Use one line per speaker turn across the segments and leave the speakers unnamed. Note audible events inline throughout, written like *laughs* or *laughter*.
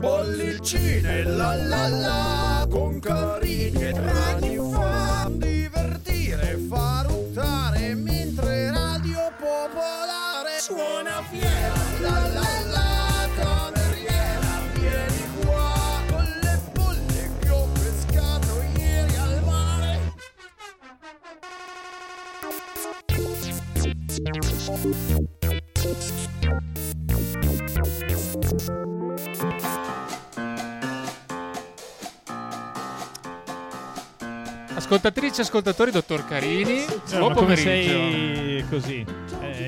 Bollicine la la la con carini e trani fa divertire, far ruttare
Ascoltatrici e ascoltatori, dottor Carini,
Eh,
buon pomeriggio.
sei così?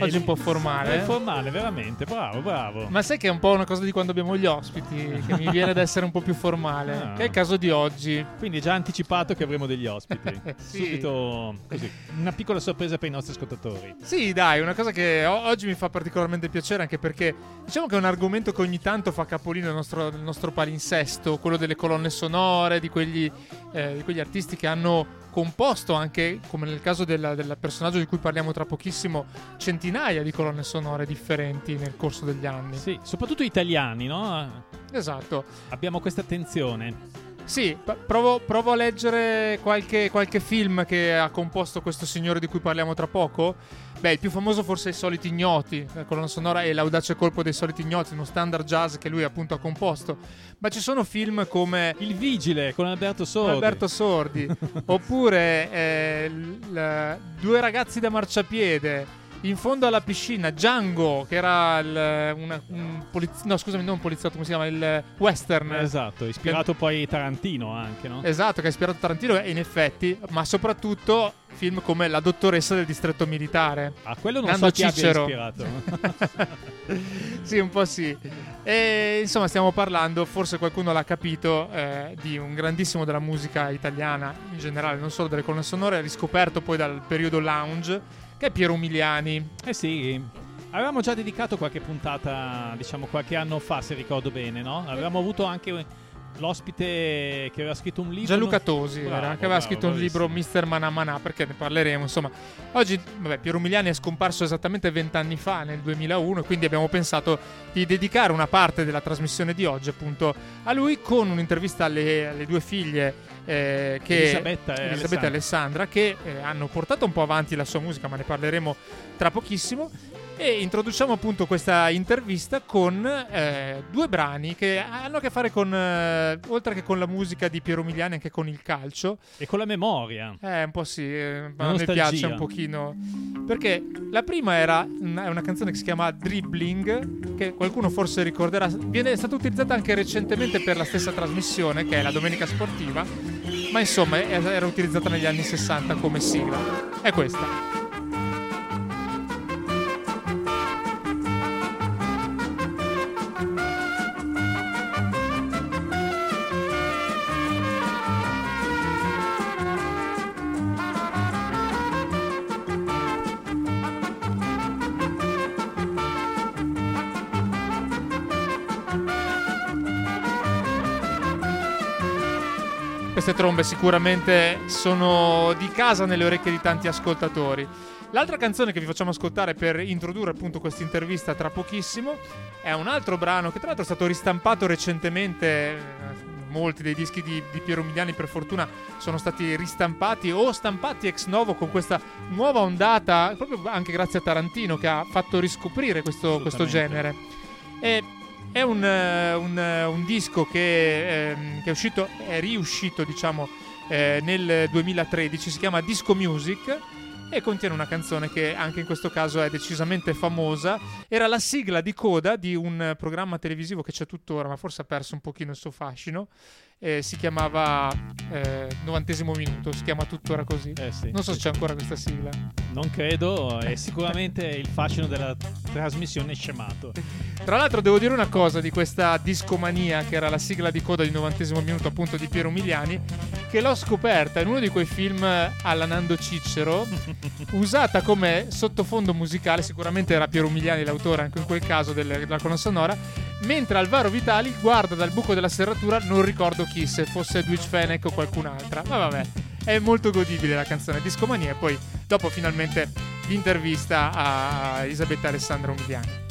Oggi un po' *laughs*
È
formale.
formale, veramente, bravo, bravo.
Ma sai che è un po' una cosa di quando abbiamo gli ospiti, che mi viene ad essere un po' più formale,
Ah.
che è il caso di oggi.
Quindi è già anticipato che avremo degli ospiti. *laughs*
Sì.
Subito così. Una piccola sorpresa per i nostri ascoltatori.
Sì, dai, una cosa che oggi mi fa particolarmente piacere anche perché diciamo che è un argomento che ogni tanto fa capolino nel nostro, nel nostro palinsesto, quello delle colonne sonore, di quegli, eh, di quegli artisti che hanno composto anche, come nel caso del, personaggio di cui parliamo tra pochissimo, centinaia di colonne sonore differenti nel corso degli anni.
Sì, soprattutto italiani, no?
Esatto.
Abbiamo questa attenzione.
Sì, provo, provo a leggere qualche, qualche film che ha composto questo signore di cui parliamo tra poco. Beh, il più famoso forse è I Soliti Ignoti, la colonna sonora è L'audace colpo dei Soliti Ignoti, uno standard jazz che lui appunto ha composto. Ma ci sono film come
Il Vigile con Alberto Sordi.
Alberto Sordi, *laughs* oppure eh, l- Due ragazzi da marciapiede. In fondo alla piscina, Django, che era il, una- un poliziotto, no scusami, non un poliziotto, come si chiama? Il western.
Esatto, ispirato poi Tarantino anche, no?
Esatto, che ha ispirato Tarantino in effetti, ma soprattutto film come La dottoressa del distretto militare.
Ah, quello non
Nando
so chi
Cicero.
ispirato. *laughs*
sì, un po' sì. E insomma, stiamo parlando, forse qualcuno l'ha capito, eh, di un grandissimo della musica italiana in generale, non solo delle colonne sonore, riscoperto poi dal periodo lounge, che è Piero Umiliani.
eh sì, avevamo già dedicato qualche puntata, diciamo qualche anno fa, se ricordo bene, no? Avevamo avuto anche l'ospite che aveva scritto un libro.
Gianluca Tosi,
Bravo,
era, che aveva
bravo,
scritto un libro
bravissimo.
Mister Manà perché ne parleremo. Insomma, oggi vabbè, Piero Umiliani è scomparso esattamente vent'anni fa, nel 2001, e quindi abbiamo pensato di dedicare una parte della trasmissione di oggi appunto a lui con un'intervista alle, alle due figlie eh, che,
Elisabetta e
Elisabetta e Alessandra che eh, hanno portato un po' avanti la sua musica, ma ne parleremo tra pochissimo. E introduciamo appunto questa intervista con eh, due brani che hanno a che fare con, eh, oltre che con la musica di Piero Umiliani, anche con il calcio.
E con la memoria.
Eh, un po' sì, eh, ma
La
a me
nostalgia.
piace un pochino. Perché la prima era una, è una canzone che si chiama Dribbling, che qualcuno forse ricorderà. Viene, è stata utilizzata anche recentemente per la stessa trasmissione, che è la Domenica Sportiva. Ma insomma, era utilizzata negli anni 60 come sigla. È questa. Queste trombe sicuramente sono di casa nelle orecchie di tanti ascoltatori. L'altra canzone che vi facciamo ascoltare per introdurre appunto questa intervista tra pochissimo è un altro brano che tra l'altro è stato ristampato recentemente. eh, Molti dei dischi di, di Piero Umiliani per fortuna sono stati ristampati o stampati ex novo con questa nuova ondata, proprio anche grazie a Tarantino che ha fatto riscoprire questo, questo genere. E è un, eh, un, eh, un disco che, ehm, che è uscito, è riuscito, diciamo, eh, nel 2013. Si chiama Disco Music e contiene una canzone che anche in questo caso è decisamente famosa. Era la sigla di coda di un programma televisivo che c'è tuttora, ma forse ha perso un pochino il suo fascino. Eh, si chiamava eh, Novantesimo Minuto, si chiama tuttora così.
Eh sì.
Non so se c'è ancora questa sigla.
Non credo, è sicuramente il fascino della trasmissione scemato.
Tra l'altro devo dire una cosa di questa discomania che era la sigla di coda di 90 minuto appunto di Piero Umiliani che l'ho scoperta in uno di quei film alla Nando Cicero *laughs* usata come sottofondo musicale sicuramente era Piero Umiliani l'autore anche in quel caso del- della colonna sonora mentre Alvaro Vitali guarda dal buco della serratura non ricordo chi se fosse Edwidge Fenech o qualcun'altra. Ma vabbè è molto godibile la canzone Discomania e poi dopo finalmente l'intervista a Elisabetta Alessandra Umiliani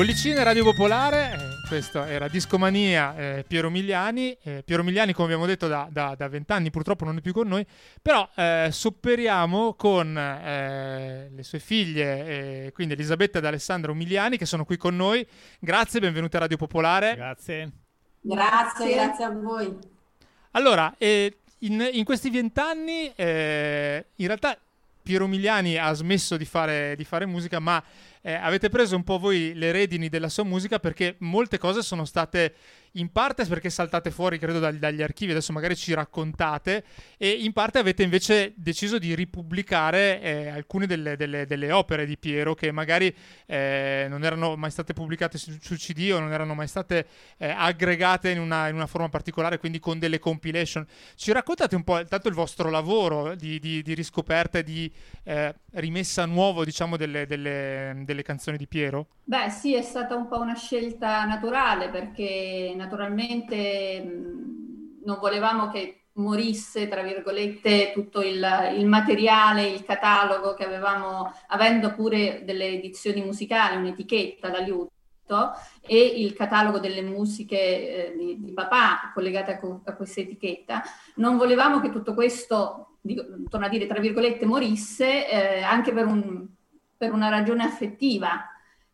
Bollicine Radio Popolare, eh, questo era Discomania eh, Piero Migliani. Eh, Piero Migliani, come abbiamo detto, da, da, da 20 anni purtroppo non è più con noi, però eh, sopperiamo con eh, le sue figlie, eh, quindi Elisabetta ed Alessandra Umiliani, che sono qui con noi. Grazie, benvenute a Radio Popolare.
Grazie.
Grazie, grazie a voi.
Allora, in, in, questi vent'anni, in realtà Piero Migliani ha smesso di fare, di fare musica, ma eh, avete preso un po' voi le redini della sua musica perché molte cose sono state in parte perché saltate fuori, credo, dagli, dagli, archivi, adesso magari ci raccontate, e in parte avete invece deciso di ripubblicare eh, alcune delle, delle, delle, opere di Piero che magari eh, non erano mai state pubblicate su, su, CD o non erano mai state eh, aggregate in una, in una, forma particolare, quindi con delle compilation. Ci raccontate un po' tanto il vostro lavoro di, di, di riscoperta e di eh, rimessa a nuovo, diciamo, delle, delle canzoni di Piero?
Beh, sì, è stata un po' una scelta naturale perché naturalmente non volevamo che morisse, tra virgolette, tutto il, il, materiale, il catalogo che avevamo, avendo pure delle edizioni musicali, un'etichetta d'aiuto e il catalogo delle musiche eh, di, di, papà collegate a, a, questa etichetta. Non volevamo che tutto questo, dico, torno a dire, tra virgolette, morisse eh, anche per, un, per una ragione affettiva.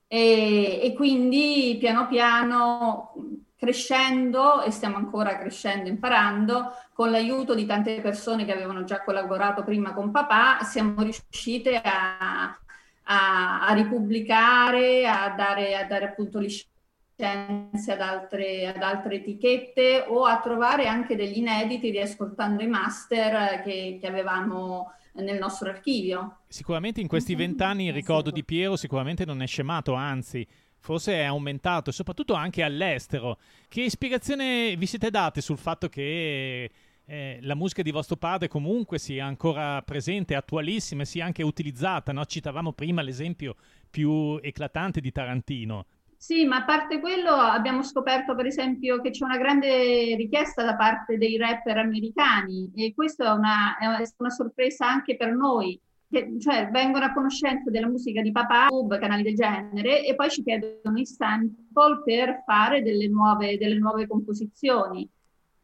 E, e, quindi piano piano crescendo e stiamo ancora crescendo, imparando, con l'aiuto di tante persone che avevano già collaborato prima con papà, siamo riuscite a, a, a ripubblicare, a dare, a dare appunto licenze ad altre, ad altre etichette o a trovare anche degli inediti riascoltando i master che, che avevamo nel nostro archivio.
Sicuramente in questi vent'anni il ricordo di Piero sicuramente non è scemato, anzi forse è aumentato, soprattutto anche all'estero. Che spiegazione vi siete date sul fatto che eh, la musica di vostro padre comunque sia ancora presente, attualissima e sia anche utilizzata? No? Citavamo prima l'esempio più eclatante di Tarantino.
Sì, ma a parte quello abbiamo scoperto per esempio che c'è una grande richiesta da parte dei rapper americani e questa è è una sorpresa anche per noi che cioè, vengono a conoscenza della musica di papà, YouTube, canali del genere, e poi ci chiedono i sample per fare delle nuove, delle nuove composizioni.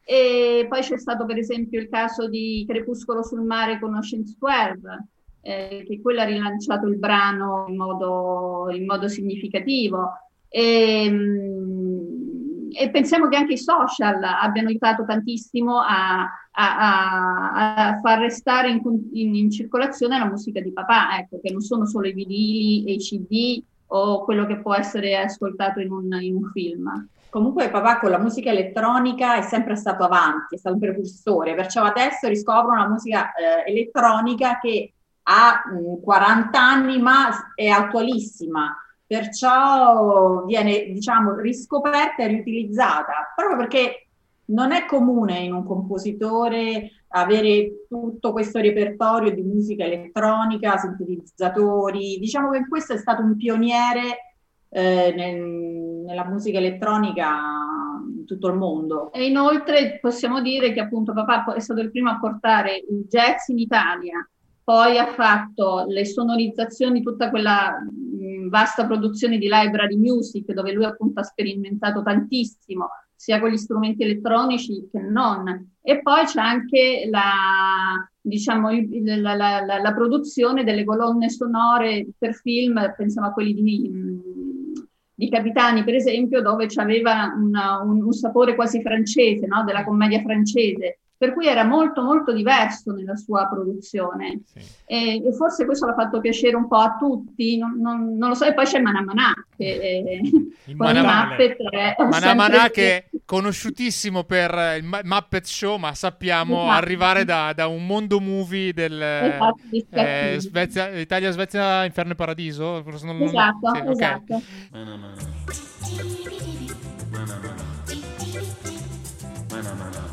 E poi c'è stato per esempio il caso di Crepuscolo sul mare con Ocean's 12, eh, che quello ha rilanciato il brano in modo, in modo significativo. E, mm, e, pensiamo che anche i social abbiano aiutato tantissimo a, a, a, far restare in, in, in, circolazione la musica di papà, ecco, che non sono solo i vinili e i CD o quello che può essere ascoltato in un, in un film.
Comunque papà con la musica elettronica è sempre stato avanti, è stato un precursore, perciò adesso riscopro una musica eh, elettronica che ha mh, 40 anni ma è attualissima, perciò viene diciamo riscoperta e riutilizzata, proprio perché non è comune in un compositore avere tutto questo repertorio di musica elettronica, sintetizzatori. Diciamo che questo è stato un pioniere eh, nel, nella musica elettronica in tutto il mondo.
E inoltre possiamo dire che appunto papà è stato il primo a portare il jazz in Italia, poi ha fatto le sonorizzazioni, tutta quella mh, vasta produzione di library music dove lui appunto ha sperimentato tantissimo sia con gli strumenti elettronici che non. E poi c'è anche la, diciamo, la, la, la, produzione delle colonne sonore per film, pensiamo a quelli di, di Capitani, per esempio, dove c'aveva una, un, un, sapore quasi francese, no? della commedia francese per cui era molto molto diverso nella sua produzione sì. e, e, forse questo l'ha fatto piacere un po' a tutti, non, non, non lo so, e poi c'è Manamana che *laughs*
è Manamana che è conosciutissimo per il Muppet Show ma sappiamo esatto. arrivare da, da, un mondo movie del esatto, eh, Svezia, Italia, Svezia, Inferno e Paradiso
non, esatto, sì, esatto. Okay. Manamana.
Manamana. Manamana.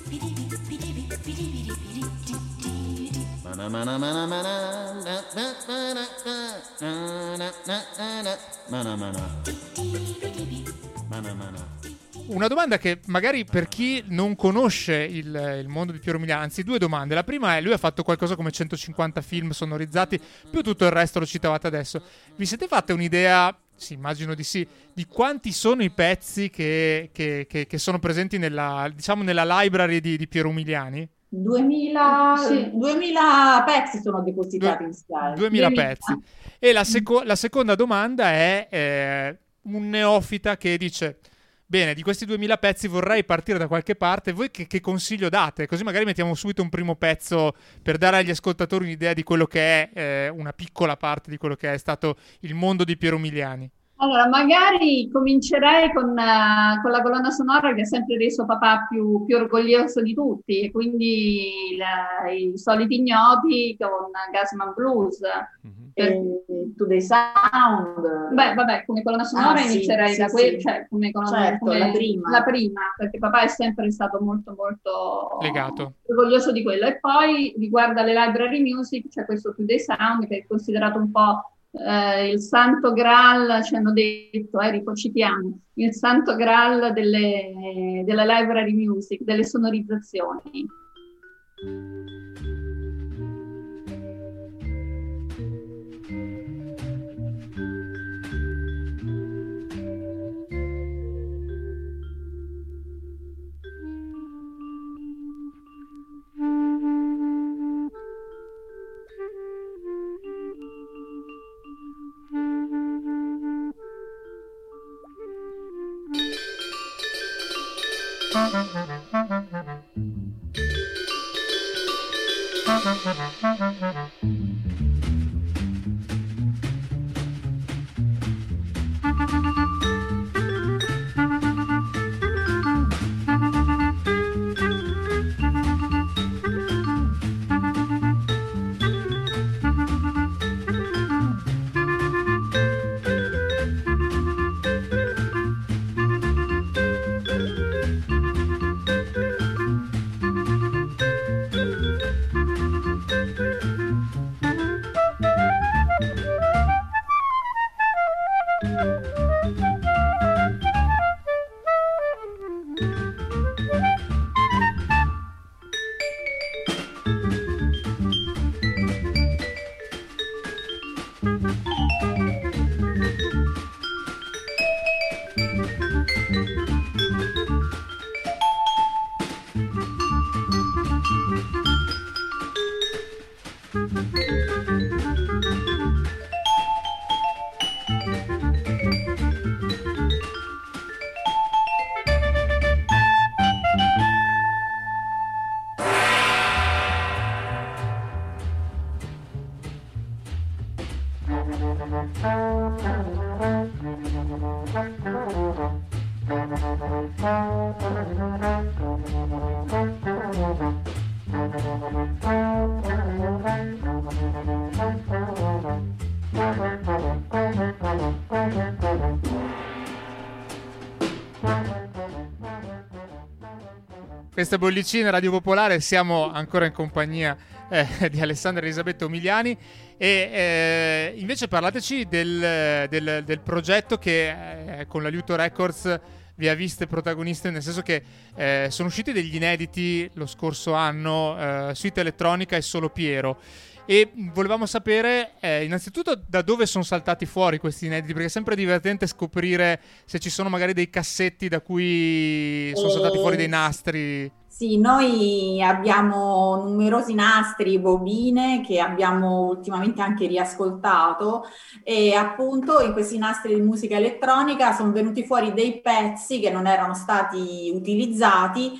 Una domanda che magari per chi non conosce il, il mondo di Piero Milano, anzi due domande. La prima è, lui ha fatto qualcosa come 150 film sonorizzati, più tutto il resto lo citavate adesso. Vi siete fatte un'idea, sì, immagino di sì, di quanti sono i pezzi che, che- che- che sono presenti nella, diciamo, nella library di, di Piero Umiliani?
2000,
Sì.
2000 pezzi sono depositati in Sky.
2000
2000.
pezzi. E la, seco- la seconda domanda è eh, un neofita che dice: Bene, di questi 2000 pezzi vorrei partire da qualche parte. Voi che, che consiglio date? Così magari mettiamo subito un primo pezzo per dare agli ascoltatori un'idea di quello che è eh, una piccola parte di quello che è stato il mondo di Piero Miliani.
Allora, magari comincerei con, eh, con la colonna sonora che ha sempre reso papà più, più orgoglioso di tutti, e quindi la- i soliti ignoti con Gasman Blues.
Mhm.
Per-
Today Sound.
Beh, vabbè, come colonna sonora
Ah, sì,
inizierei
sì,
da quella,
sì.
cioè come colonna
Certo,
come-
la prima.
la prima, perché papà è sempre stato molto, molto
Legato.
orgoglioso di quello. E poi riguardo alle library music c'è questo Today Sound che è considerato un po' eh, il santo graal, ci hanno detto, eh, ripocitiamo, il santo graal delle, della library music, delle sonorizzazioni.
Questa Bollicina Radio Popolare, siamo ancora in compagnia eh, di Alessandra Elisabetta Umiliani e eh, invece parlateci del, del- del progetto che eh, con l'aiuto Records vi ha viste protagoniste, nel senso che eh, sono usciti degli inediti lo scorso anno, eh, Suite Elettronica e Solo Piero. E volevamo sapere eh, innanzitutto da dove sono saltati fuori questi inediti, perché è sempre divertente scoprire se ci sono magari dei cassetti da cui sono saltati fuori dei nastri.
Sì, noi abbiamo numerosi nastri, bobine che abbiamo ultimamente anche riascoltato e appunto in questi nastri di musica elettronica sono venuti fuori dei pezzi che non erano stati utilizzati,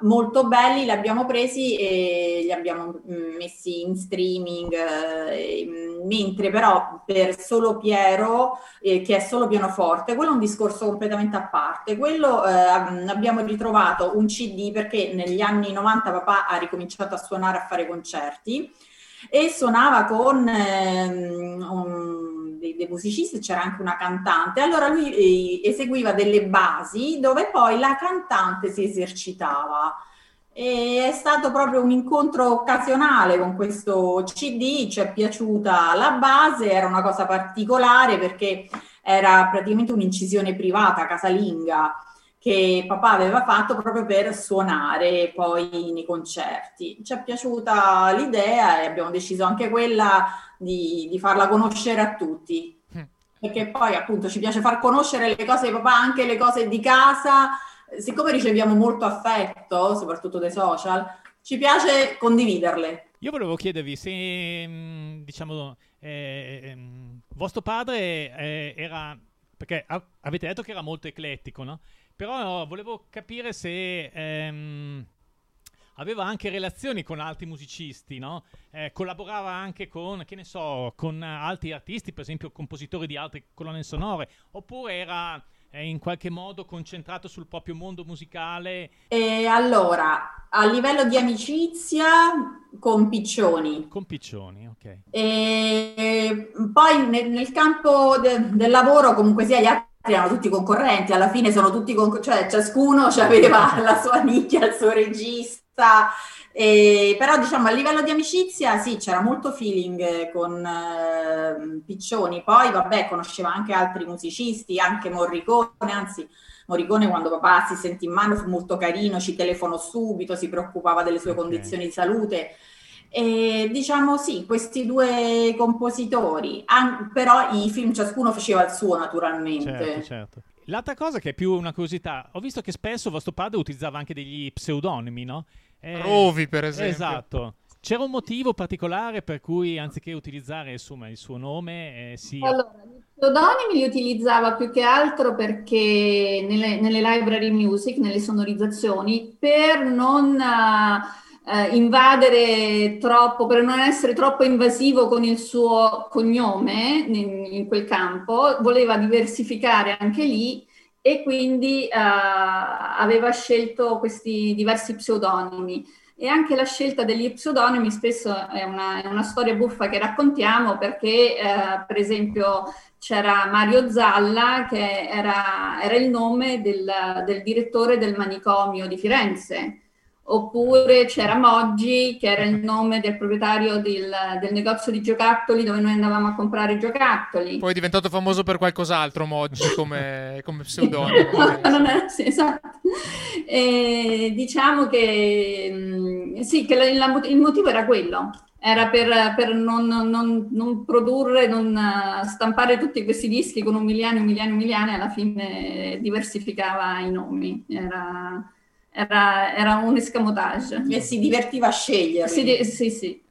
molto belli, li abbiamo presi e li abbiamo mm, messi in streaming, eh, mm, mentre però per solo Piero eh, che è solo pianoforte, quello è un discorso completamente a parte. Quello eh, ab- abbiamo ritrovato un CD perché negli anni 90 papà ha ricominciato a suonare a fare concerti e suonava con ehm, un- dei, dei, musicisti, c'era anche una cantante, allora lui eh, eseguiva delle basi dove poi la cantante si esercitava. E è stato proprio un incontro occasionale con questo CD, ci è piaciuta la base, era una cosa particolare perché era praticamente un'incisione privata, casalinga, che papà aveva fatto proprio per suonare poi nei concerti. Ci è piaciuta l'idea e abbiamo deciso anche quella di, di farla conoscere a tutti. Mm. Perché poi appunto ci piace far conoscere le cose di papà, anche le cose di casa, siccome riceviamo molto affetto, soprattutto dai social, ci piace condividerle.
Io volevo chiedervi se, mm, diciamo, eh, ehm, vostro padre eh, era, perché avete detto che era molto eclettico, no? Però volevo capire se ehm, aveva anche relazioni con altri musicisti, no? Eh, collaborava anche con, che ne so, con altri artisti, per esempio compositori di altre colonne sonore, oppure era è in qualche modo concentrato sul proprio mondo musicale?
E allora, a livello di amicizia, con Piccioni.
Con Piccioni, ok.
E poi nel, nel campo de, del lavoro, comunque sia, gli altri erano tutti concorrenti, alla fine sono tutti concorrenti, cioè ciascuno aveva *laughs* la sua nicchia, il suo regista, e, però diciamo a livello di amicizia sì, c'era molto feeling con eh, Piccioni, poi vabbè conosceva anche altri musicisti, anche Morricone, anzi Morricone quando papà si sentì in mano fu molto carino, ci telefonò subito, si preoccupava delle sue okay. condizioni di salute. E diciamo sì, questi due compositori, an- però i film ciascuno faceva il suo naturalmente.
Certo, certo. L'altra cosa che è più una curiosità, ho visto che spesso vostro padre utilizzava anche degli pseudonimi, no?
Eh, Rovi, per esempio.
Esatto. C'era un motivo particolare per cui anziché utilizzare insomma, il suo nome eh, si...
Allora, gli pseudonimi li utilizzava più che altro perché nelle, nelle library music, nelle sonorizzazioni, per non uh, invadere troppo, per non essere troppo invasivo con il suo cognome in, in quel campo, voleva diversificare anche lì e quindi uh, aveva scelto questi diversi pseudonimi. E anche la scelta degli pseudonimi spesso è una, è una storia buffa che raccontiamo perché, uh, per esempio, c'era Mario Zalla che era, era il nome del, del direttore del manicomio di Firenze oppure c'era Moggi che era il nome del proprietario del, del, negozio di giocattoli dove noi andavamo a comprare giocattoli.
Poi è diventato famoso per qualcos'altro Moggi *laughs* come, come pseudonimo.
sì, esatto. E diciamo che mm, sì, che la, la, il motivo era quello. Era per, per non, non, non, produrre, non stampare tutti questi dischi con un milione, un milione, un milione, alla fine diversificava i nomi. Era, era, era un escamotage.
E si divertiva a scegliere.
Sì, sì, sì.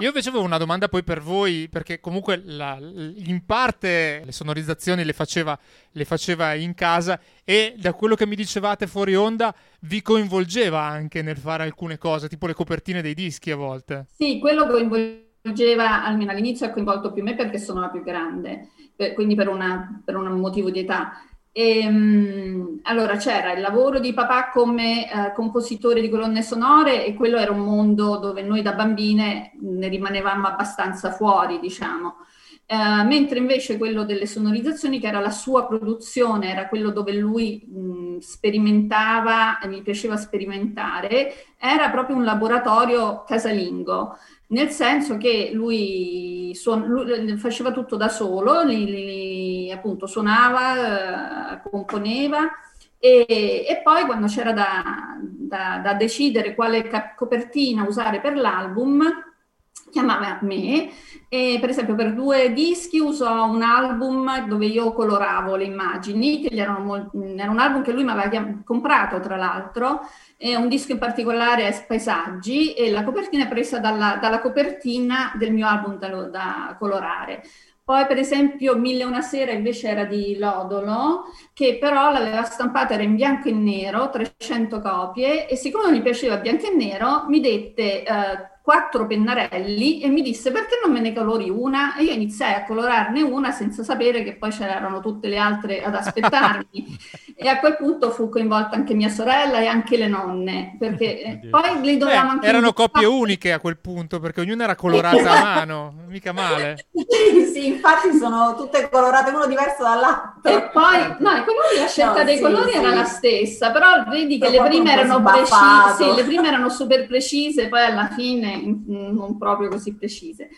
Io invece avevo una domanda poi per voi, perché comunque la, in parte le sonorizzazioni le faceva, le faceva, in casa e da quello che mi dicevate fuori onda vi coinvolgeva anche nel fare alcune cose, tipo le copertine dei dischi a volte.
Sì, quello coinvolgeva, almeno all'inizio ha coinvolto più me perché sono la più grande, quindi per, una, per un motivo di età. E, ehm, allora c'era il lavoro di papà come eh, compositore di colonne sonore e quello era un mondo dove noi da bambine ne rimanevamo abbastanza fuori, diciamo. Eh, mentre invece quello delle sonorizzazioni, che era la sua produzione, era quello dove lui mh, sperimentava, gli piaceva sperimentare, era proprio un laboratorio casalingo nel senso che lui, suon- lui faceva tutto da solo, li, li, appunto suonava, eh, componeva e, e, poi quando c'era da, da, da decidere quale cap- copertina usare per l'album, chiamava me e per esempio per due dischi usò un album dove io coloravo le immagini, che molto, era un album che lui mi aveva comprato tra l'altro, e un disco in particolare è Paesaggi e la copertina è presa dalla, dalla copertina del mio album da, da colorare. Poi, per esempio, Mille una sera invece era di Lodolo, che però l'aveva stampata, era in bianco e nero, 300 copie, e siccome gli piaceva bianco e nero, mi dette eh, quattro pennarelli e mi disse perché non me ne colori una? E io iniziai a colorarne una senza sapere che poi c'erano tutte le altre ad aspettarmi. *laughs* e a quel punto fu coinvolta anche mia sorella e anche le nonne, perché
Oddio.
poi li dovevamo
Eh,
anche...
erano coppie
indicare-
uniche a quel punto perché ognuna era colorata a mano, mica male. *laughs*
Sì, infatti sono tutte colorate, uno diverso dall'altro.
E poi, no, i colori, la scelta
No,
dei
sì,
colori
sì.
era la stessa, però vedi che
Però
le prime erano precise, sì, le prime erano super precise, poi alla fine mm, non proprio così precise.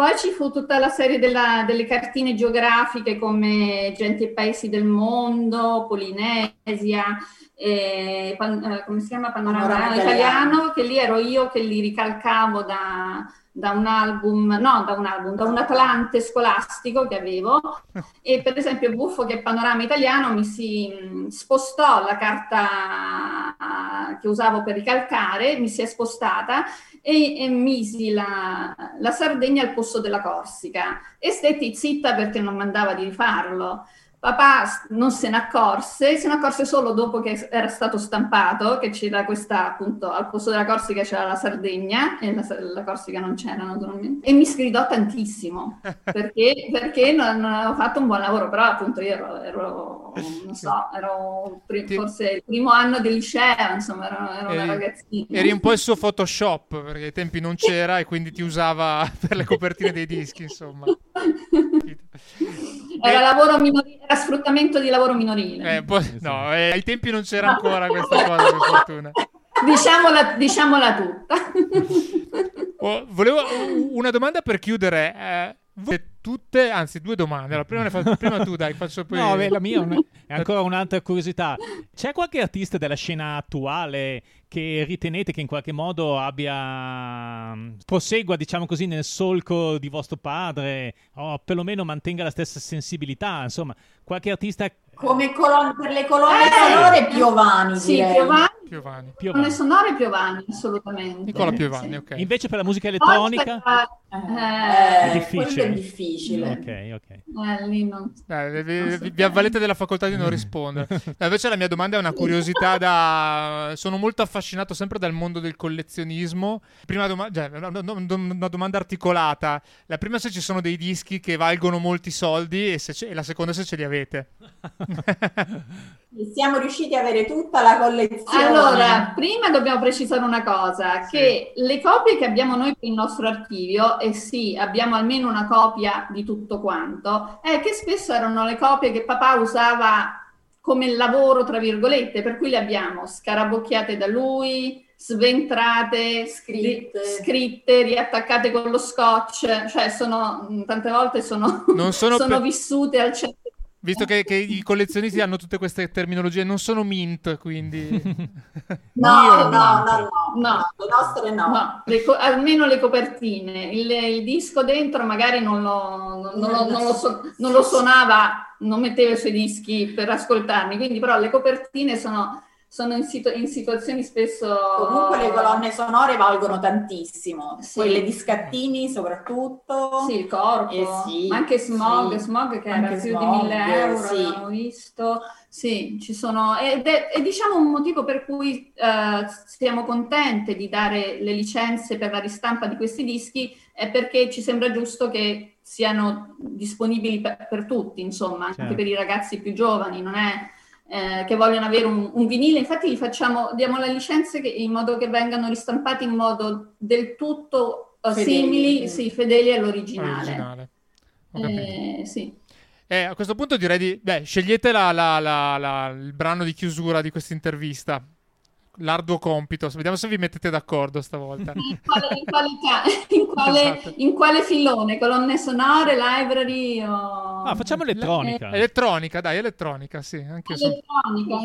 Poi ci fu tutta la serie della- delle cartine geografiche come Gente e Paesi del Mondo, Polinesia, eh, pan- eh, come si chiama? Panorama,
Panorama
italiano,
italiano.
che lì ero io che li ricalcavo da, da un album, no, da un album, da un Atlante scolastico che avevo. *laughs* E per esempio buffo che è panorama italiano mi si mh, spostò la carta ah, che usavo per ricalcare, mi si è spostata e, e misi la, la Sardegna al posto della Corsica. E stetti zitta perché non mandava di rifarlo. Papà non se ne accorse, se ne accorse solo dopo che era stato stampato, che c'era questa appunto al posto della Corsica c'era la Sardegna e la, la Corsica non c'era naturalmente. E mi sgridò tantissimo *laughs* perché, perché non avevo fatto un buon lavoro, però appunto io ero, ero, non so, ero pri-
Ti-
forse il primo anno del liceo, insomma, ero, ero una ragazzina.
Eri un po' il suo Photoshop perché ai tempi non c'era e quindi ti usava *laughs* per le copertine dei dischi, insomma. *laughs*
Era lavoro minorile, era sfruttamento di lavoro minorile.
Eh, poi- no, eh, ai tempi non c'era ancora questa cosa, per fortuna. *laughs*
Diciamola, diciamola tutta. *laughs*
Oh, volevo una domanda per chiudere. Eh, voi tutte, anzi, due domande. Allora, prima, fa- prima tu, dai, faccio poi.
No, beh, la mia è *laughs* ancora un'altra curiosità. C'è qualche artista della scena attuale che ritenete che in qualche modo abbia prosegua, diciamo così, nel solco di vostro padre o perlomeno mantenga la stessa sensibilità, insomma, qualche artista
Come colon- per le colonne
Eh,
sonore Piovani,
Sì,
direi.
Piovani,
Piovani.
più
colonne sonore Piovani, assolutamente.
Nicola Piovani,
Sì.
ok.
Invece per la musica elettronica
c'era-
Eh,
eh,
È difficile.
è difficile.
Ok, ok.
eh, lì non-
Dai, vi, vi- vi avvalete della facoltà di non rispondere. *laughs* Invece la mia domanda è una curiosità da... Sono molto affascinato sempre dal mondo del collezionismo. Prima domanda, cioè, una, domanda articolata. La prima se ci sono dei dischi che valgono molti soldi e, se ce- e la seconda se ce li avete.
Siamo riusciti a avere tutta la collezione.
Allora, prima dobbiamo precisare una cosa, che le copie che abbiamo noi per il nostro archivio, e sì, abbiamo almeno una copia di tutto quanto, è che spesso erano le copie che papà usava come lavoro, tra virgolette, per cui le abbiamo scarabocchiate da lui, sventrate,
Scritte.
ri- scritte, riattaccate con lo scotch, cioè sono, tante volte sono,
Non sono *laughs*
sono
per-
vissute al centro.
Visto che, che i collezionisti hanno tutte queste terminologie, non sono mint, quindi... *laughs*
No, no,
no.
no, no,
No.
le nostre no.
No, le co- almeno le copertine. Il, il disco dentro magari non lo, non lo- non lo so- non lo suonava, non metteva i suoi dischi per ascoltarmi, quindi però le copertine sono, sono in, situ- in situazioni spesso...
Comunque le colonne sonore valgono tantissimo,
Sì.
quelle di Scattini soprattutto.
Sì, il corpo,
Eh sì,
ma anche Smog,
sì.
Smog che
Anche
era più di
Smog,
1000 euro,
sì.
abbiamo visto. Sì, ci sono, ed è, è, diciamo un motivo per cui eh, siamo contente di dare le licenze per la ristampa di questi dischi, è perché ci sembra giusto che siano disponibili per, per tutti, insomma, anche
Certo.
per i ragazzi più giovani, non è eh, che vogliono avere un, un vinile, infatti gli facciamo, diamo le licenze che- in modo che vengano ristampati in modo del tutto eh,
Fedeli.
simili, sì, fedeli all'originale. Eh, sì.
Eh, a questo punto direi di... Beh, scegliete la- la- la- il brano di chiusura di questa intervista. L'arduo compito. Vediamo se vi mettete d'accordo stavolta.
In quale, in quale ca- *laughs* in quale-
Esatto.
in quale filone? Colonne sonore, library o...
Ah, facciamo elettronica.
Elettronica, dai, elettronica, sì. Anche su...
Elettronica?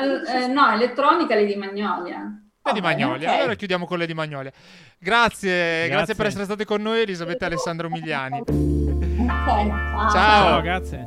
Eh, eh, no, elettronica le di Magnolia.
Le di Magnolia.
ok.
Allora chiudiamo con le di Magnolia. Grazie, grazie,
Grazie.
per essere state con noi, Elisabetta e Alessandro Migliani. Ciao.
Ciao, grazie.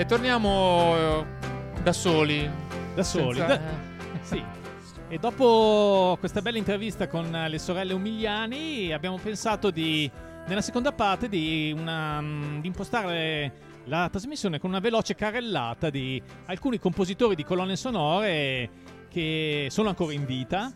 E torniamo eh, da soli.
Da soli.
Senza-
Da- sì. E dopo questa bella intervista con le sorelle Umiliani abbiamo pensato di, nella seconda parte, di, una, mm, di impostare la trasmissione con una veloce carrellata di alcuni compositori di colonne sonore che sono ancora in vita.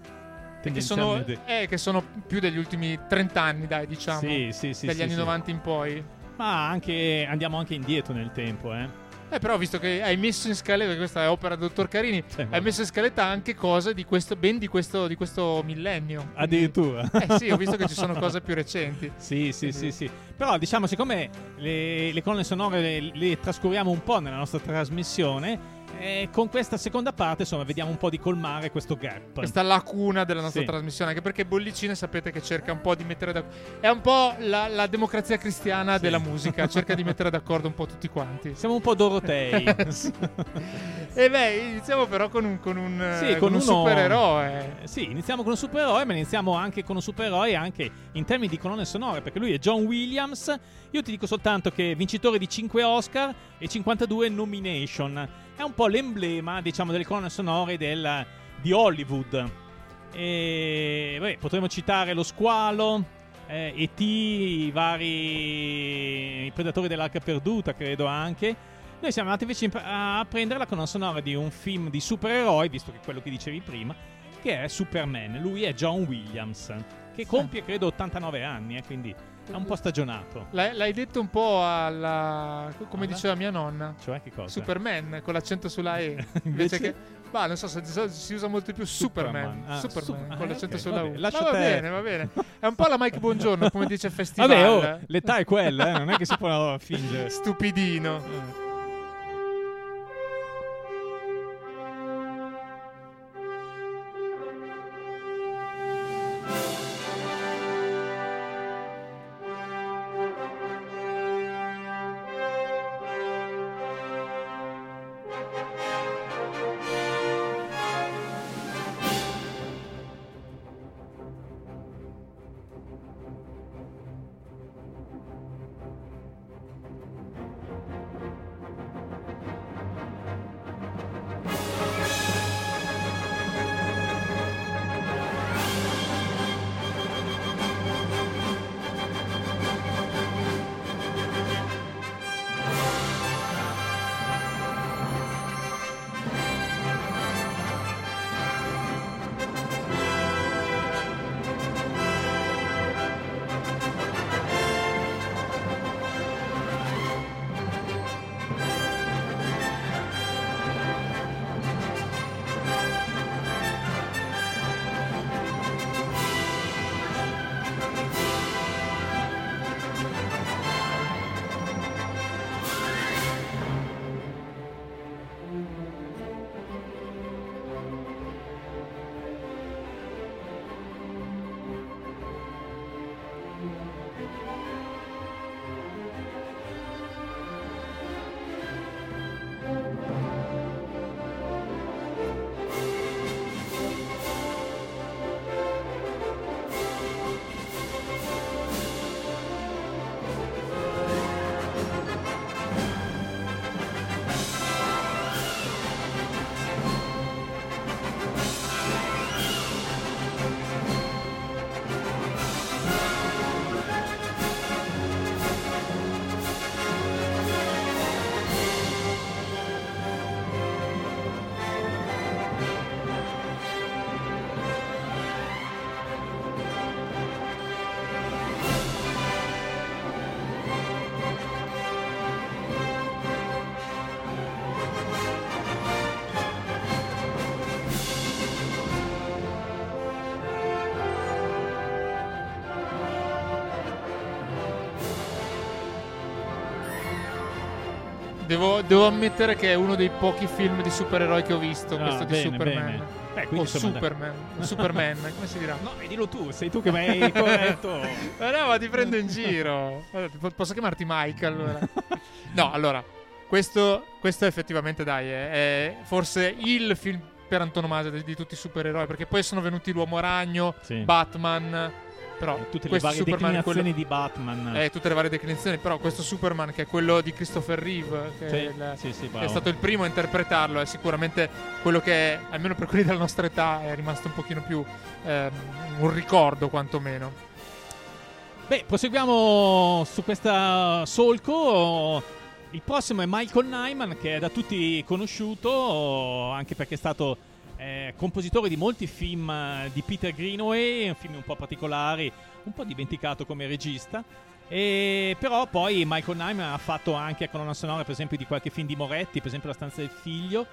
Che sono, eh, che sono più degli ultimi 30 anni, dai, diciamo.
Sì, sì, sì,
dagli
sì,
anni
sì.
90 in poi.
Ma anche, andiamo anche indietro nel tempo, eh.
Eh, però, visto che hai messo in scaletta, questa è opera del dottor Carini,
Sì,
hai messo in scaletta anche cose di questo, ben di questo, di questo millennio.
Addirittura.
Eh sì, ho visto che ci sono cose più recenti. *laughs*
Sì, sì, sì, sì. Però diciamo, siccome le, le colonne sonore le, le trascuriamo un po' nella nostra trasmissione, eh, con questa seconda parte, insomma, vediamo un po' di colmare questo gap.
Questa lacuna della nostra
Sì.
trasmissione, anche perché Bollicine sapete che cerca un po' di mettere d'accordo. È un po' la, la democrazia cristiana
Sì.
della musica, cerca di mettere *laughs* d'accordo un po' tutti quanti.
Siamo un po' Dorotei. *laughs* *laughs*
E beh, iniziamo però con un, con un,
Sì,
eh,
con
un
uno-
supereroe.
Sì, iniziamo con un supereroe, ma iniziamo anche con un supereroe anche in termini di colonne sonore, perché lui è John Williams. Io ti dico soltanto che è vincitore di 5 Oscar e 52 nomination. È un po' l'emblema, diciamo, delle colonne sonore del- di Hollywood. E beh, potremmo citare Lo Squalo, eh, E.T., i vari i Predatori dell'Arca Perduta, credo anche. Noi siamo andati invece in- a prendere la colonna sonora di un film di supereroi, visto che è quello che dicevi prima, che è Superman. Lui è John Williams, che compie credo 89 anni, eh, quindi è un po' stagionato.
L'hai, l'hai detto un po' alla. come
Alla?
diceva mia nonna.
Cioè, che cosa?
Superman con l'accento sulla E. *laughs* Invece
Invece-
che. Ma non so se si usa molto di più Superman.
Superman. Ah,
Superman
Sup-
con
ah,
l'accento
ok,
sulla
vabbè,
U.
lascia
Ma va
te.
bene, va bene. È un po' la Mike Buongiorno, come dice il *laughs* festival.
Vabbè, oh, l'età è quella, eh, non è che si può *laughs* fingere.
Stupidino. Devo, devo ammettere che è uno dei pochi film di supereroi che ho visto.
Ah,
questo di
bene,
Superman.
bene. Beh,
o Superman. o Superman, *laughs* come si dirà?
No, e dillo tu, sei tu che mi hai corretto. *laughs*
Ma no, ma ti prendo in giro. Posso chiamarti Mike allora? *laughs* No, allora, questo, questo effettivamente, dai, è, è forse il film per antonomasia di, di tutti i supereroi. Perché poi sono venuti l'Uomo Ragno,
Sì.
Batman, Però
Eh, tutte le varie
Superman,
declinazioni
quello-
di Batman.
eh, tutte le varie declinazioni, però questo Superman che è quello di Christopher Reeve, che,
Sì,
è, il-
sì, sì,
che è stato il primo a interpretarlo, è sicuramente quello che, almeno per quelli della nostra età, è rimasto un pochino più ehm, un ricordo quantomeno.
Beh, proseguiamo su questa solco. Il prossimo è Michael Nyman, che è da tutti conosciuto, anche perché è stato eh, compositore di molti film eh, di Peter Greenaway, film un po' particolari, un po' dimenticato come regista. E però poi Michael Nyman ha fatto anche colonna sonora, per esempio, di qualche film di Moretti, per esempio La stanza del figlio.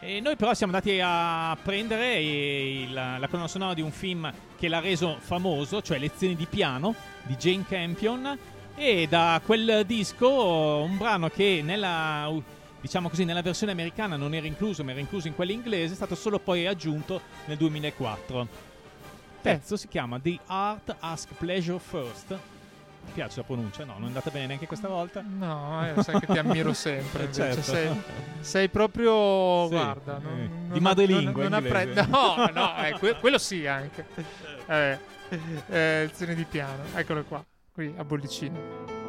E noi però siamo andati a prendere il- la colonna sonora di un film che l'ha reso famoso, cioè Lezioni di piano di Jane Campion e da quel disco un brano che nella diciamo così nella versione americana non era incluso, ma era incluso in quella inglese, è stato solo poi aggiunto nel 2004. Il pezzo si chiama The Art Ask Pleasure First. Ti piace la pronuncia? No, non è andata bene neanche questa volta.
No, eh, sai che ti ammiro sempre. *laughs*
Eh, certo.
sei, sei proprio.
Sì,
guarda,
eh,
non,
di
non-
madrelingua
non- non appre- No, *laughs* no, eh, que- quello sì anche. Eh, eh, lezioni di piano. Eccolo qua, qui a bollicine.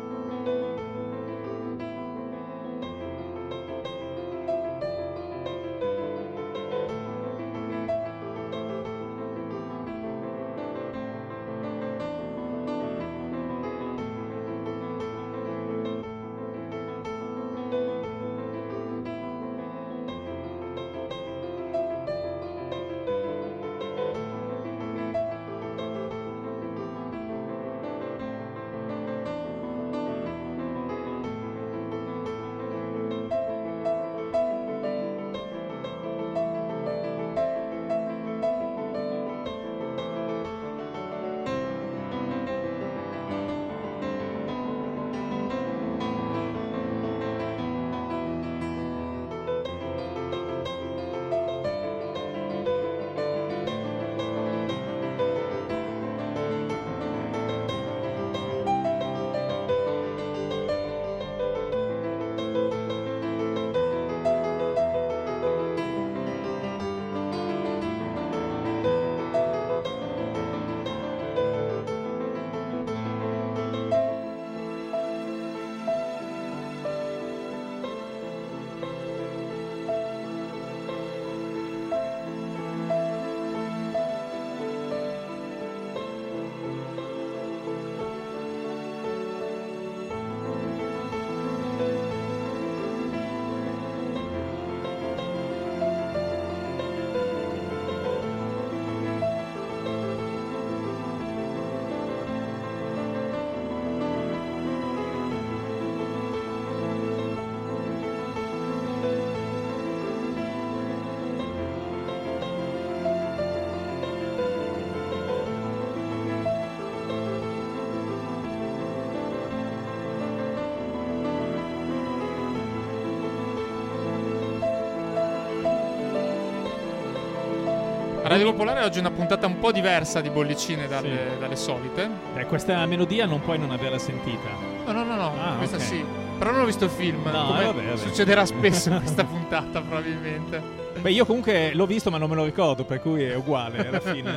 Radio Popolare oggi è una puntata un po' diversa di bollicine dalle,
Sì.
dalle solite.
Eh, questa melodia non puoi non averla sentita.
No, no, no, no,
Ah,
questa
ok.
sì. Però non ho visto il film.
No, eh, vabbè, vabbè.
succederà spesso in *laughs* questa puntata, probabilmente.
Beh, io comunque l'ho visto, ma non me lo ricordo, per cui è uguale alla *laughs* fine.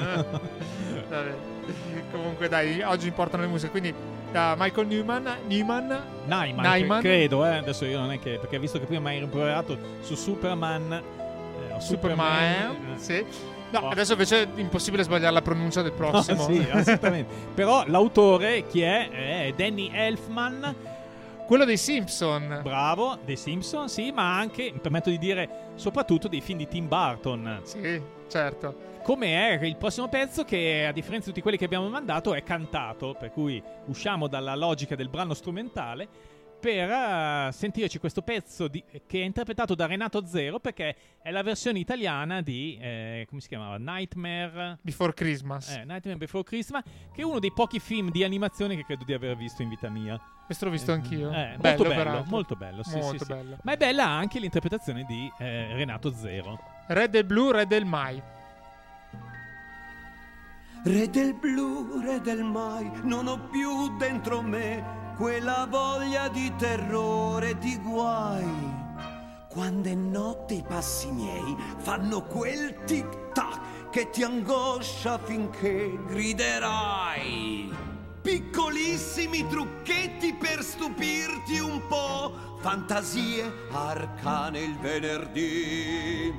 Vabbè. Comunque, dai, oggi importano le musiche. Quindi, da Michael Newman, Newman
Nyman,
Nyman.
cre- credo, eh. adesso io non è che perché visto che prima mi hai rimproverato su Superman, eh, o
Superman.
eh,
Sì. No, adesso invece è impossibile sbagliare la pronuncia del
no,
prossimo.
sì, *laughs* assolutamente. Però l'autore chi è? È Danny Elfman,
Quello dei Simpson.
bravo, dei Simpson, sì, ma anche, mi permetto di dire, soprattutto dei film di Tim Burton.
Sì, certo.
Come è il prossimo pezzo che, a differenza di tutti quelli che abbiamo mandato, è cantato, per cui usciamo dalla logica del brano strumentale per eh, sentirci questo pezzo di- che è interpretato da Renato Zero perché è la versione italiana di, eh, come si chiamava? Nightmare...
Before Christmas.
Eh, Nightmare Before Christmas, che è uno dei pochi film di animazione che credo di aver visto in vita mia.
Questo l'ho visto anch'io.
Eh,
bello,
molto bello,
peraltro.
molto bello, sì,
Molto
sì, sì.
bello.
Ma è bella anche l'interpretazione di eh, Renato Zero.
Red del blu, red del mai.
Re del blu, re del mai, non ho più dentro me quella voglia di terrore e di guai. Quando è notte i passi miei fanno quel tic tac che ti angoscia finché griderai. Piccolissimi trucchetti per stupirti un po', fantasie arcane il venerdì.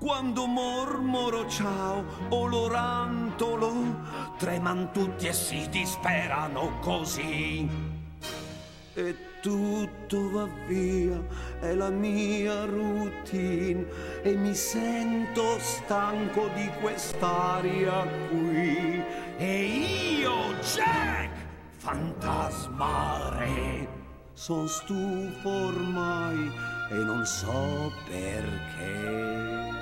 Quando mormoro ciao o l'orantolo, treman tutti e si disperano così. E tutto va via, è la mia routine e mi sento stanco di quest'aria qui. E io, Jack, fantasmare, son stufo ormai e non so perché.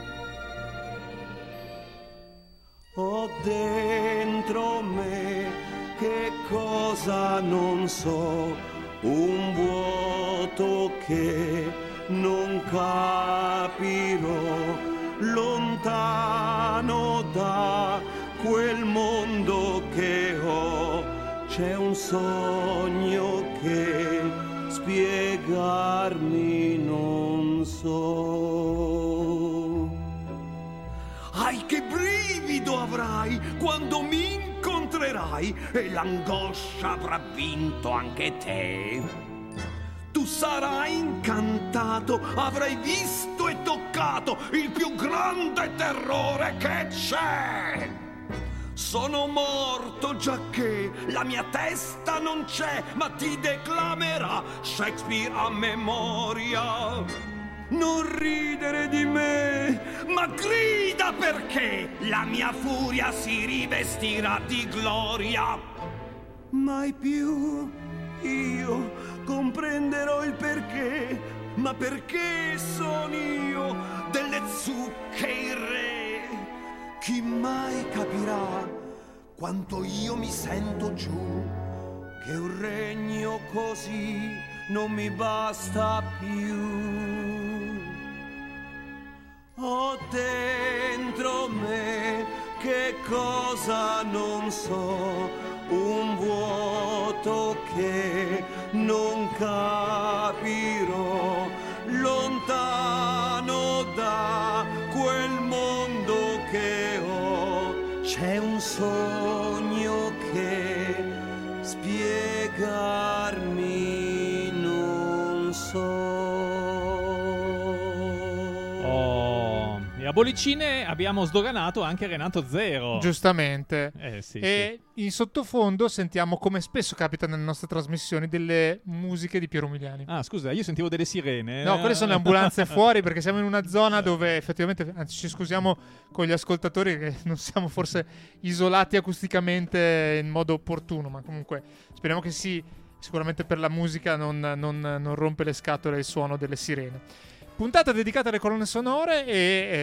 Ho dentro me che cosa non so, un vuoto che non capirò, lontano da quel mondo che ho, c'è un sogno che spiegarmi non so. Ai che brivido avrai quando mi incontrerai e l'angoscia avrà vinto anche te. Tu sarai incantato, avrai visto e toccato il più grande terrore che c'è. Sono morto giacché la mia testa non c'è, ma ti declamerà Shakespeare a memoria. Non ridere di me, ma grida perché la mia furia si rivestirà di gloria. Mai più io comprenderò il perché, ma perché sono io delle zucche il re. Chi mai capirà quanto io mi sento giù, che un regno così non mi basta più. Ho dentro me che cosa non so, un vuoto che non capirò, lontano da quel mondo che ho, c'è un sogno che spiegarmi
Bollicine abbiamo sdoganato anche Renato Zero.
Giustamente.
Eh sì,
e in sottofondo sentiamo, come spesso capita nelle nostre trasmissioni, delle musiche di Piero Umiliani.
Ah, scusa, io sentivo delle sirene.
No, quelle sono le ambulanze *laughs* fuori perché siamo in una zona dove effettivamente, anzi ci scusiamo con gli ascoltatori che non siamo forse isolati acusticamente in modo opportuno, ma comunque speriamo che sì, sicuramente per la musica non, non- non rompe le scatole il suono delle sirene. Puntata dedicata alle colonne sonore e,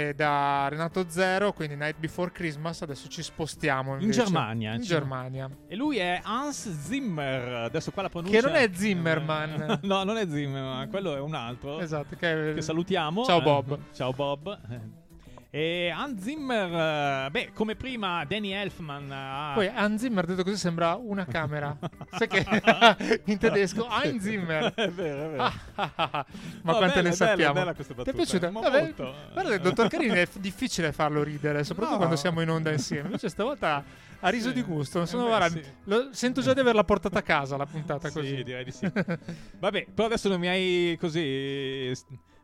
eh, da Renato Zero, quindi Night Before Christmas, adesso ci spostiamo
In
invece
Germania,
In Germania.
E lui è Hans Zimmer. Adesso qua la pronuncia.
Che non è Zimmerman. *laughs*
no, non è Zimmerman, quello è un altro.
Esatto, che,
Che salutiamo.
Ciao
Eh,
Bob.
ciao Bob. E Hans Zimmer, eh, beh, come prima Danny Elfman ha...
Poi Hans Zimmer detto così sembra una camera. *laughs* Sai che *laughs* in tedesco Hans Zimmer.
è vero, è vero. *laughs*
Ma
No,
quante
bella,
ne
bella,
sappiamo?
bella questa
Ti è piaciuta?
Ma
Vabbè,
molto.
guarda, il dottor Carini è difficile farlo ridere, soprattutto
No.
quando siamo in onda insieme. Invece stavolta ha riso
Sì.
di gusto. Non
Eh
sono
beh,
guarda,
sì.
lo- sento già di averla portata a casa la puntata
Sì,
così.
direi di sì. Vabbè, però adesso non mi hai così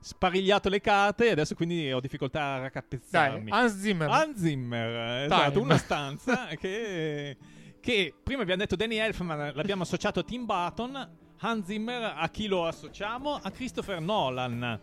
sparigliato le carte e adesso quindi ho difficoltà a
Dai,
raccapezzarmi.
Hans Zimmer.
Hans Zimmer, esatto,
Time.
una stanza *laughs* che, che prima abbiamo detto Danny Elfman, l'abbiamo associato a Tim Burton, Hans Zimmer a chi lo associamo? A Christopher Nolan.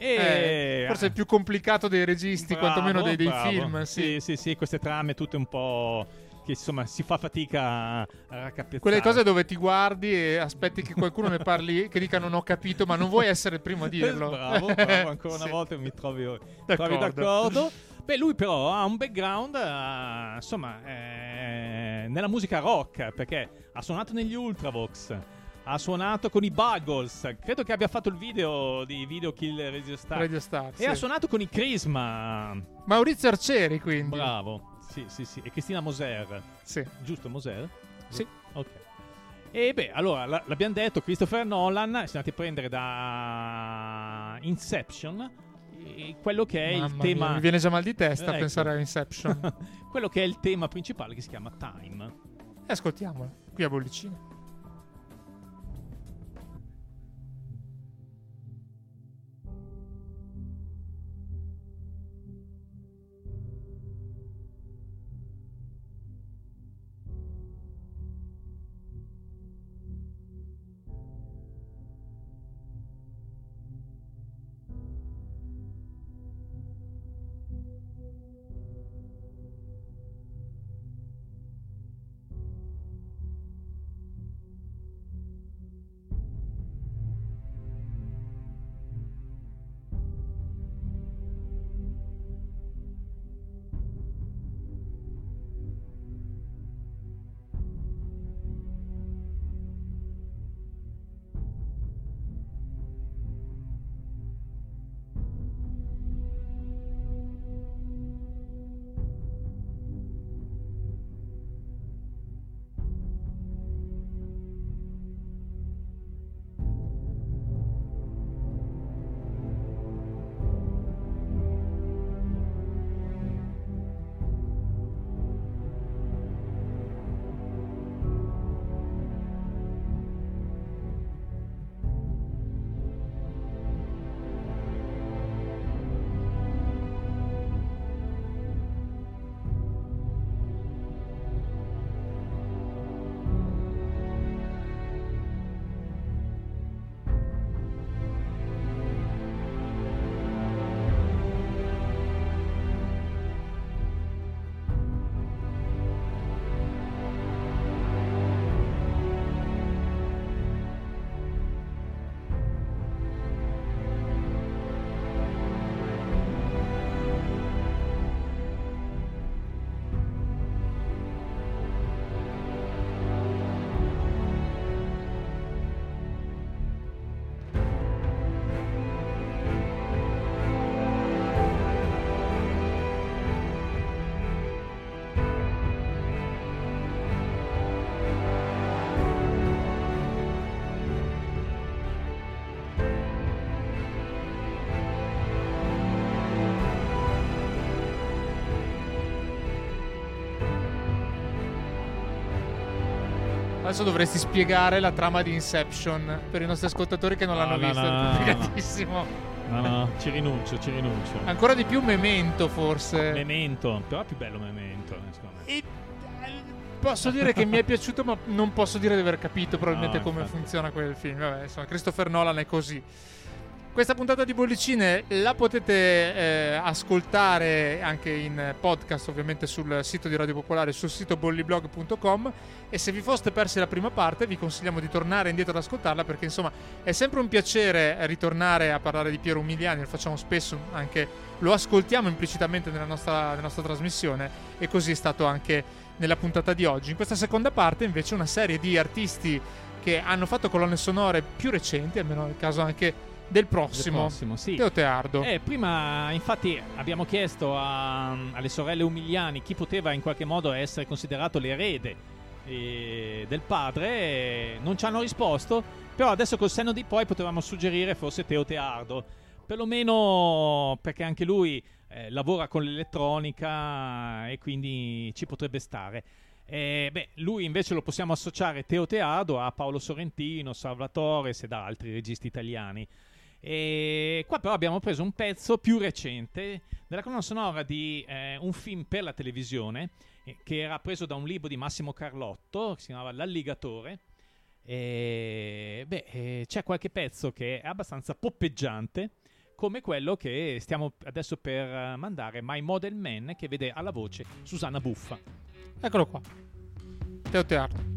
E
Eh, forse il più complicato dei registi,
Bravo,
quantomeno dei, dei film.
Sì,
Sì.
sì, sì, queste trame tutte un po' che insomma si fa fatica a, raccapezzare.
Quelle cose dove ti guardi e aspetti che qualcuno ne parli, *laughs* che dica non ho capito, ma non vuoi essere il primo a dirlo. *laughs*
Bravo, bravo, ancora una *laughs*
Sì.
volta mi trovi,
D'accordo.
trovi d'accordo. Beh, lui però ha un background, eh, insomma, eh, nella musica rock, perché ha suonato negli Ultravox, ha suonato con i Buggles, credo che abbia fatto il video di Video Kill Radio Star,
Radio Star,
e
sì.
ha suonato con i Crisma.
Maurizio Arcieri, quindi.
Bravo, sì, sì, sì, e Cristina Moser,
Sì.
giusto Moser?
Sì.
Ok. E beh, allora, la- l'abbiamo detto, Christopher Nolan, siamo andati a prendere da Inception, quello che è il
Mamma
tema
mia, mi viene già mal di testa a
Ecco.
pensare a Inception. *laughs*
quello che è il tema principale che si chiama Time.
e ascoltiamola, qui a Bollicina. Adesso dovresti spiegare la trama di Inception per i nostri ascoltatori che non
No,
l'hanno
no,
visto.
no,
è
no,
complicatissimo.
No, no, ci rinuncio, ci rinuncio.
Ancora di più Memento, forse.
Memento, però è più bello Memento, secondo me.
E, eh, posso dire che mi è piaciuto, ma non posso dire di aver capito probabilmente come
infatti.
funziona quel film. Vabbè, insomma, Christopher Nolan è così. Questa puntata di Bollicine la potete eh, ascoltare anche in podcast, ovviamente sul sito di Radio Popolare, sul sito bolliblog.com. E se vi foste persi la prima parte, vi consigliamo di tornare indietro ad ascoltarla perché insomma è sempre un piacere ritornare a parlare di Piero Umiliani. Lo facciamo spesso, anche lo ascoltiamo implicitamente nella nostra, nella nostra trasmissione. E così è stato anche nella puntata di oggi. In questa seconda parte, invece, una serie di artisti che hanno fatto colonne sonore più recenti, almeno nel caso anche del prossimo.
Del prossimo, sì.
Teo Teardo.
Eh, prima, infatti, abbiamo chiesto a- alle sorelle Umiliani chi poteva in qualche modo essere considerato l'erede eh, del padre. non ci hanno risposto, però adesso col senno di poi potevamo suggerire forse Teo Teardo. Perlomeno perché anche lui eh, lavora con l'elettronica e quindi ci potrebbe stare. Eh, beh, lui invece lo possiamo associare Teo Teardo a Paolo Sorrentino, Salvatore ed altri registi italiani. E qua però abbiamo preso un pezzo più recente della colonna sonora di eh, un film per la televisione eh, che era preso da un libro di Massimo Carlotto che si chiamava L'alligatore. E, beh, eh, c'è qualche pezzo che è abbastanza poppeggiante come quello che stiamo adesso per mandare My Model Man che vede alla voce Susanna Buffa.
Eccolo qua. Teo Teardo.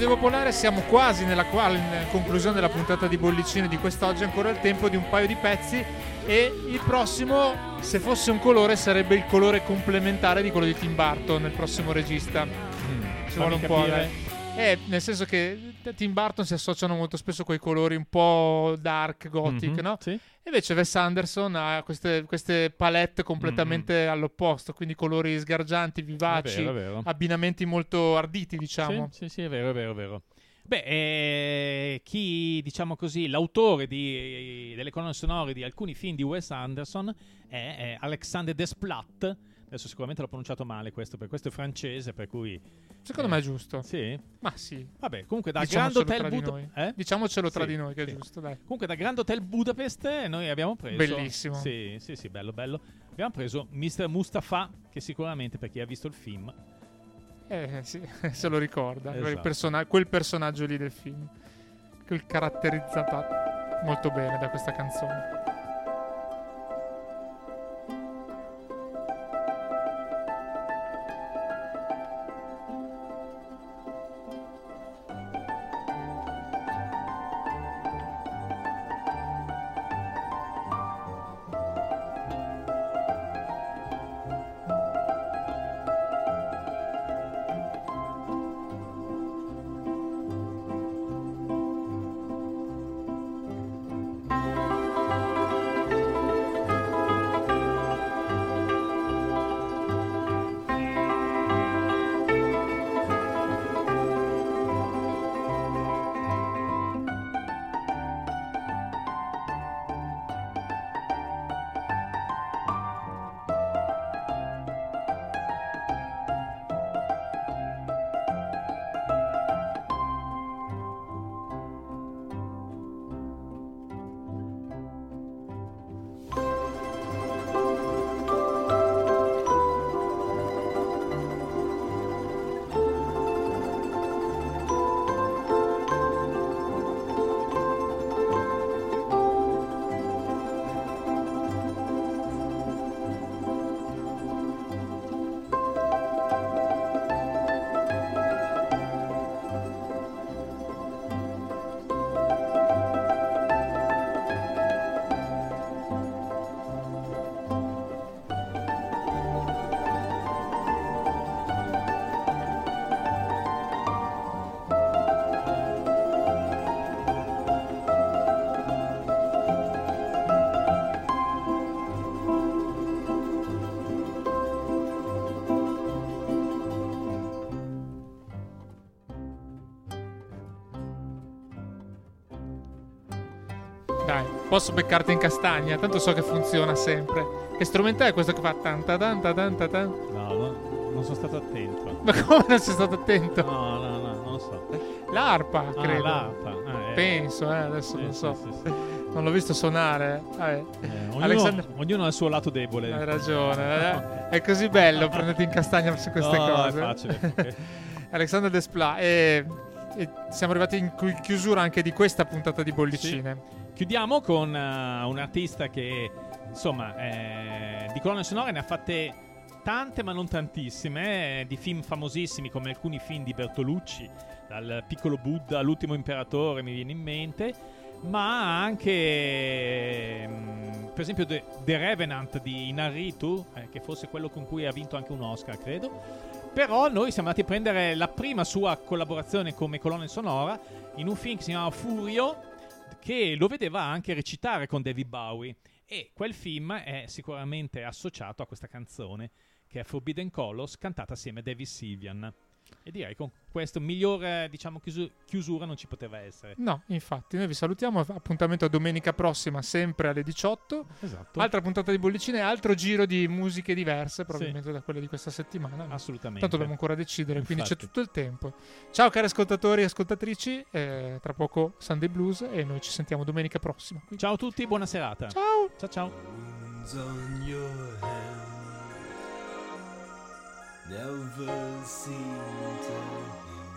Radio Popolare siamo quasi nella quale, conclusione della puntata di bollicine di quest'oggi, ancora il tempo di un paio di pezzi e il prossimo, se fosse un colore, sarebbe il colore complementare di quello di Tim Burton, il prossimo regista. Ci vuole un po'.
capire.
eh. Eh, nel senso che Tim Burton si associano molto spesso quei colori un po' dark, gothic,
Mhm,
no?
Sì.
Invece Wes Anderson ha queste, queste palette completamente all'opposto, quindi colori sgargianti,
È
vivaci,
vero, è vero.
abbinamenti molto arditi, diciamo.
Sì, sì, sì, è vero, è vero, è vero. Beh, eh, chi, diciamo così, l'autore di- delle colonne sonore di alcuni film di Wes Anderson è, è Alexandre Desplat. Adesso sicuramente l'ho pronunciato male questo, perché questo è francese, per cui...
Secondo
eh,
me è giusto.
Sì?
Ma sì.
Vabbè, comunque da Grand Hotel Budapest... Eh?
Diciamocelo tra
Sì,
di noi, che
sì.
è giusto, dai.
Comunque da Grand Hotel Budapest eh, noi abbiamo preso...
Bellissimo.
Sì, sì, sì, bello, bello. Abbiamo preso Mr. Mustafa, che sicuramente per chi ha visto il film...
Eh sì, *laughs* se lo ricorda. quel,
Esatto.
persona- quel personaggio lì del film. Quel caratterizzato molto bene da questa canzone. Posso beccarti in castagna, tanto so che funziona sempre. Che strumento è questo che fa tan ta tan ta tan ta tan?
No, no, non sono stato attento.
Ma come non sei stato attento?
No, no, no, non lo so.
L'arpa,
Ah,
credo.
l'arpa. Ah, eh.
Penso, eh, adesso
Sì,
non
sì,
so.
sì, sì.
Non l'ho visto suonare. Vabbè.
Eh, ognuno,
Alexander-
ognuno ha il suo lato debole.
Hai ragione. *laughs* eh. È così bello prenderti in castagna su queste
No,
cose.
è facile. *laughs*
Alexander Desplat. E, e siamo arrivati in chi- chiusura anche di questa puntata di bollicine.
Chiudiamo con eh, un artista che, insomma, eh, di colonne sonore ne ha fatte tante, ma non tantissime, eh, di film famosissimi come alcuni film di Bertolucci, dal Piccolo Buddha all'Ultimo Imperatore mi viene in mente, ma anche, mm, per esempio, The, The Revenant di Inarritu, eh, che fosse quello con cui ha vinto anche un Oscar, credo. Però noi siamo andati a prendere la prima sua collaborazione come colonna sonora in un film che si chiamava Furio, che lo vedeva anche recitare con David Bowie. E quel film è sicuramente associato a questa canzone, che è Forbidden Colors, cantata assieme a David Sylvian. E direi con questo migliore, diciamo, chiusu- chiusura non ci poteva essere.
No, infatti, noi vi salutiamo. Appuntamento a domenica prossima, sempre alle 18.
Esatto.
Altra puntata di bollicine, altro giro di musiche diverse, probabilmente da quelle di questa settimana.
Assolutamente.
Tanto dobbiamo ancora decidere, quindi c'è
Infatti.
tutto il tempo. Ciao cari ascoltatori e ascoltatrici, eh, tra poco Sunday Blues e noi ci sentiamo domenica prossima. Quindi-
Ciao a tutti, buona serata.
Ciao!
Ciao ciao.
Never seem to heal.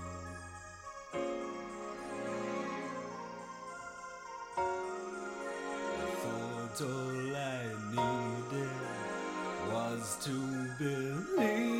I thought all I needed was to believe.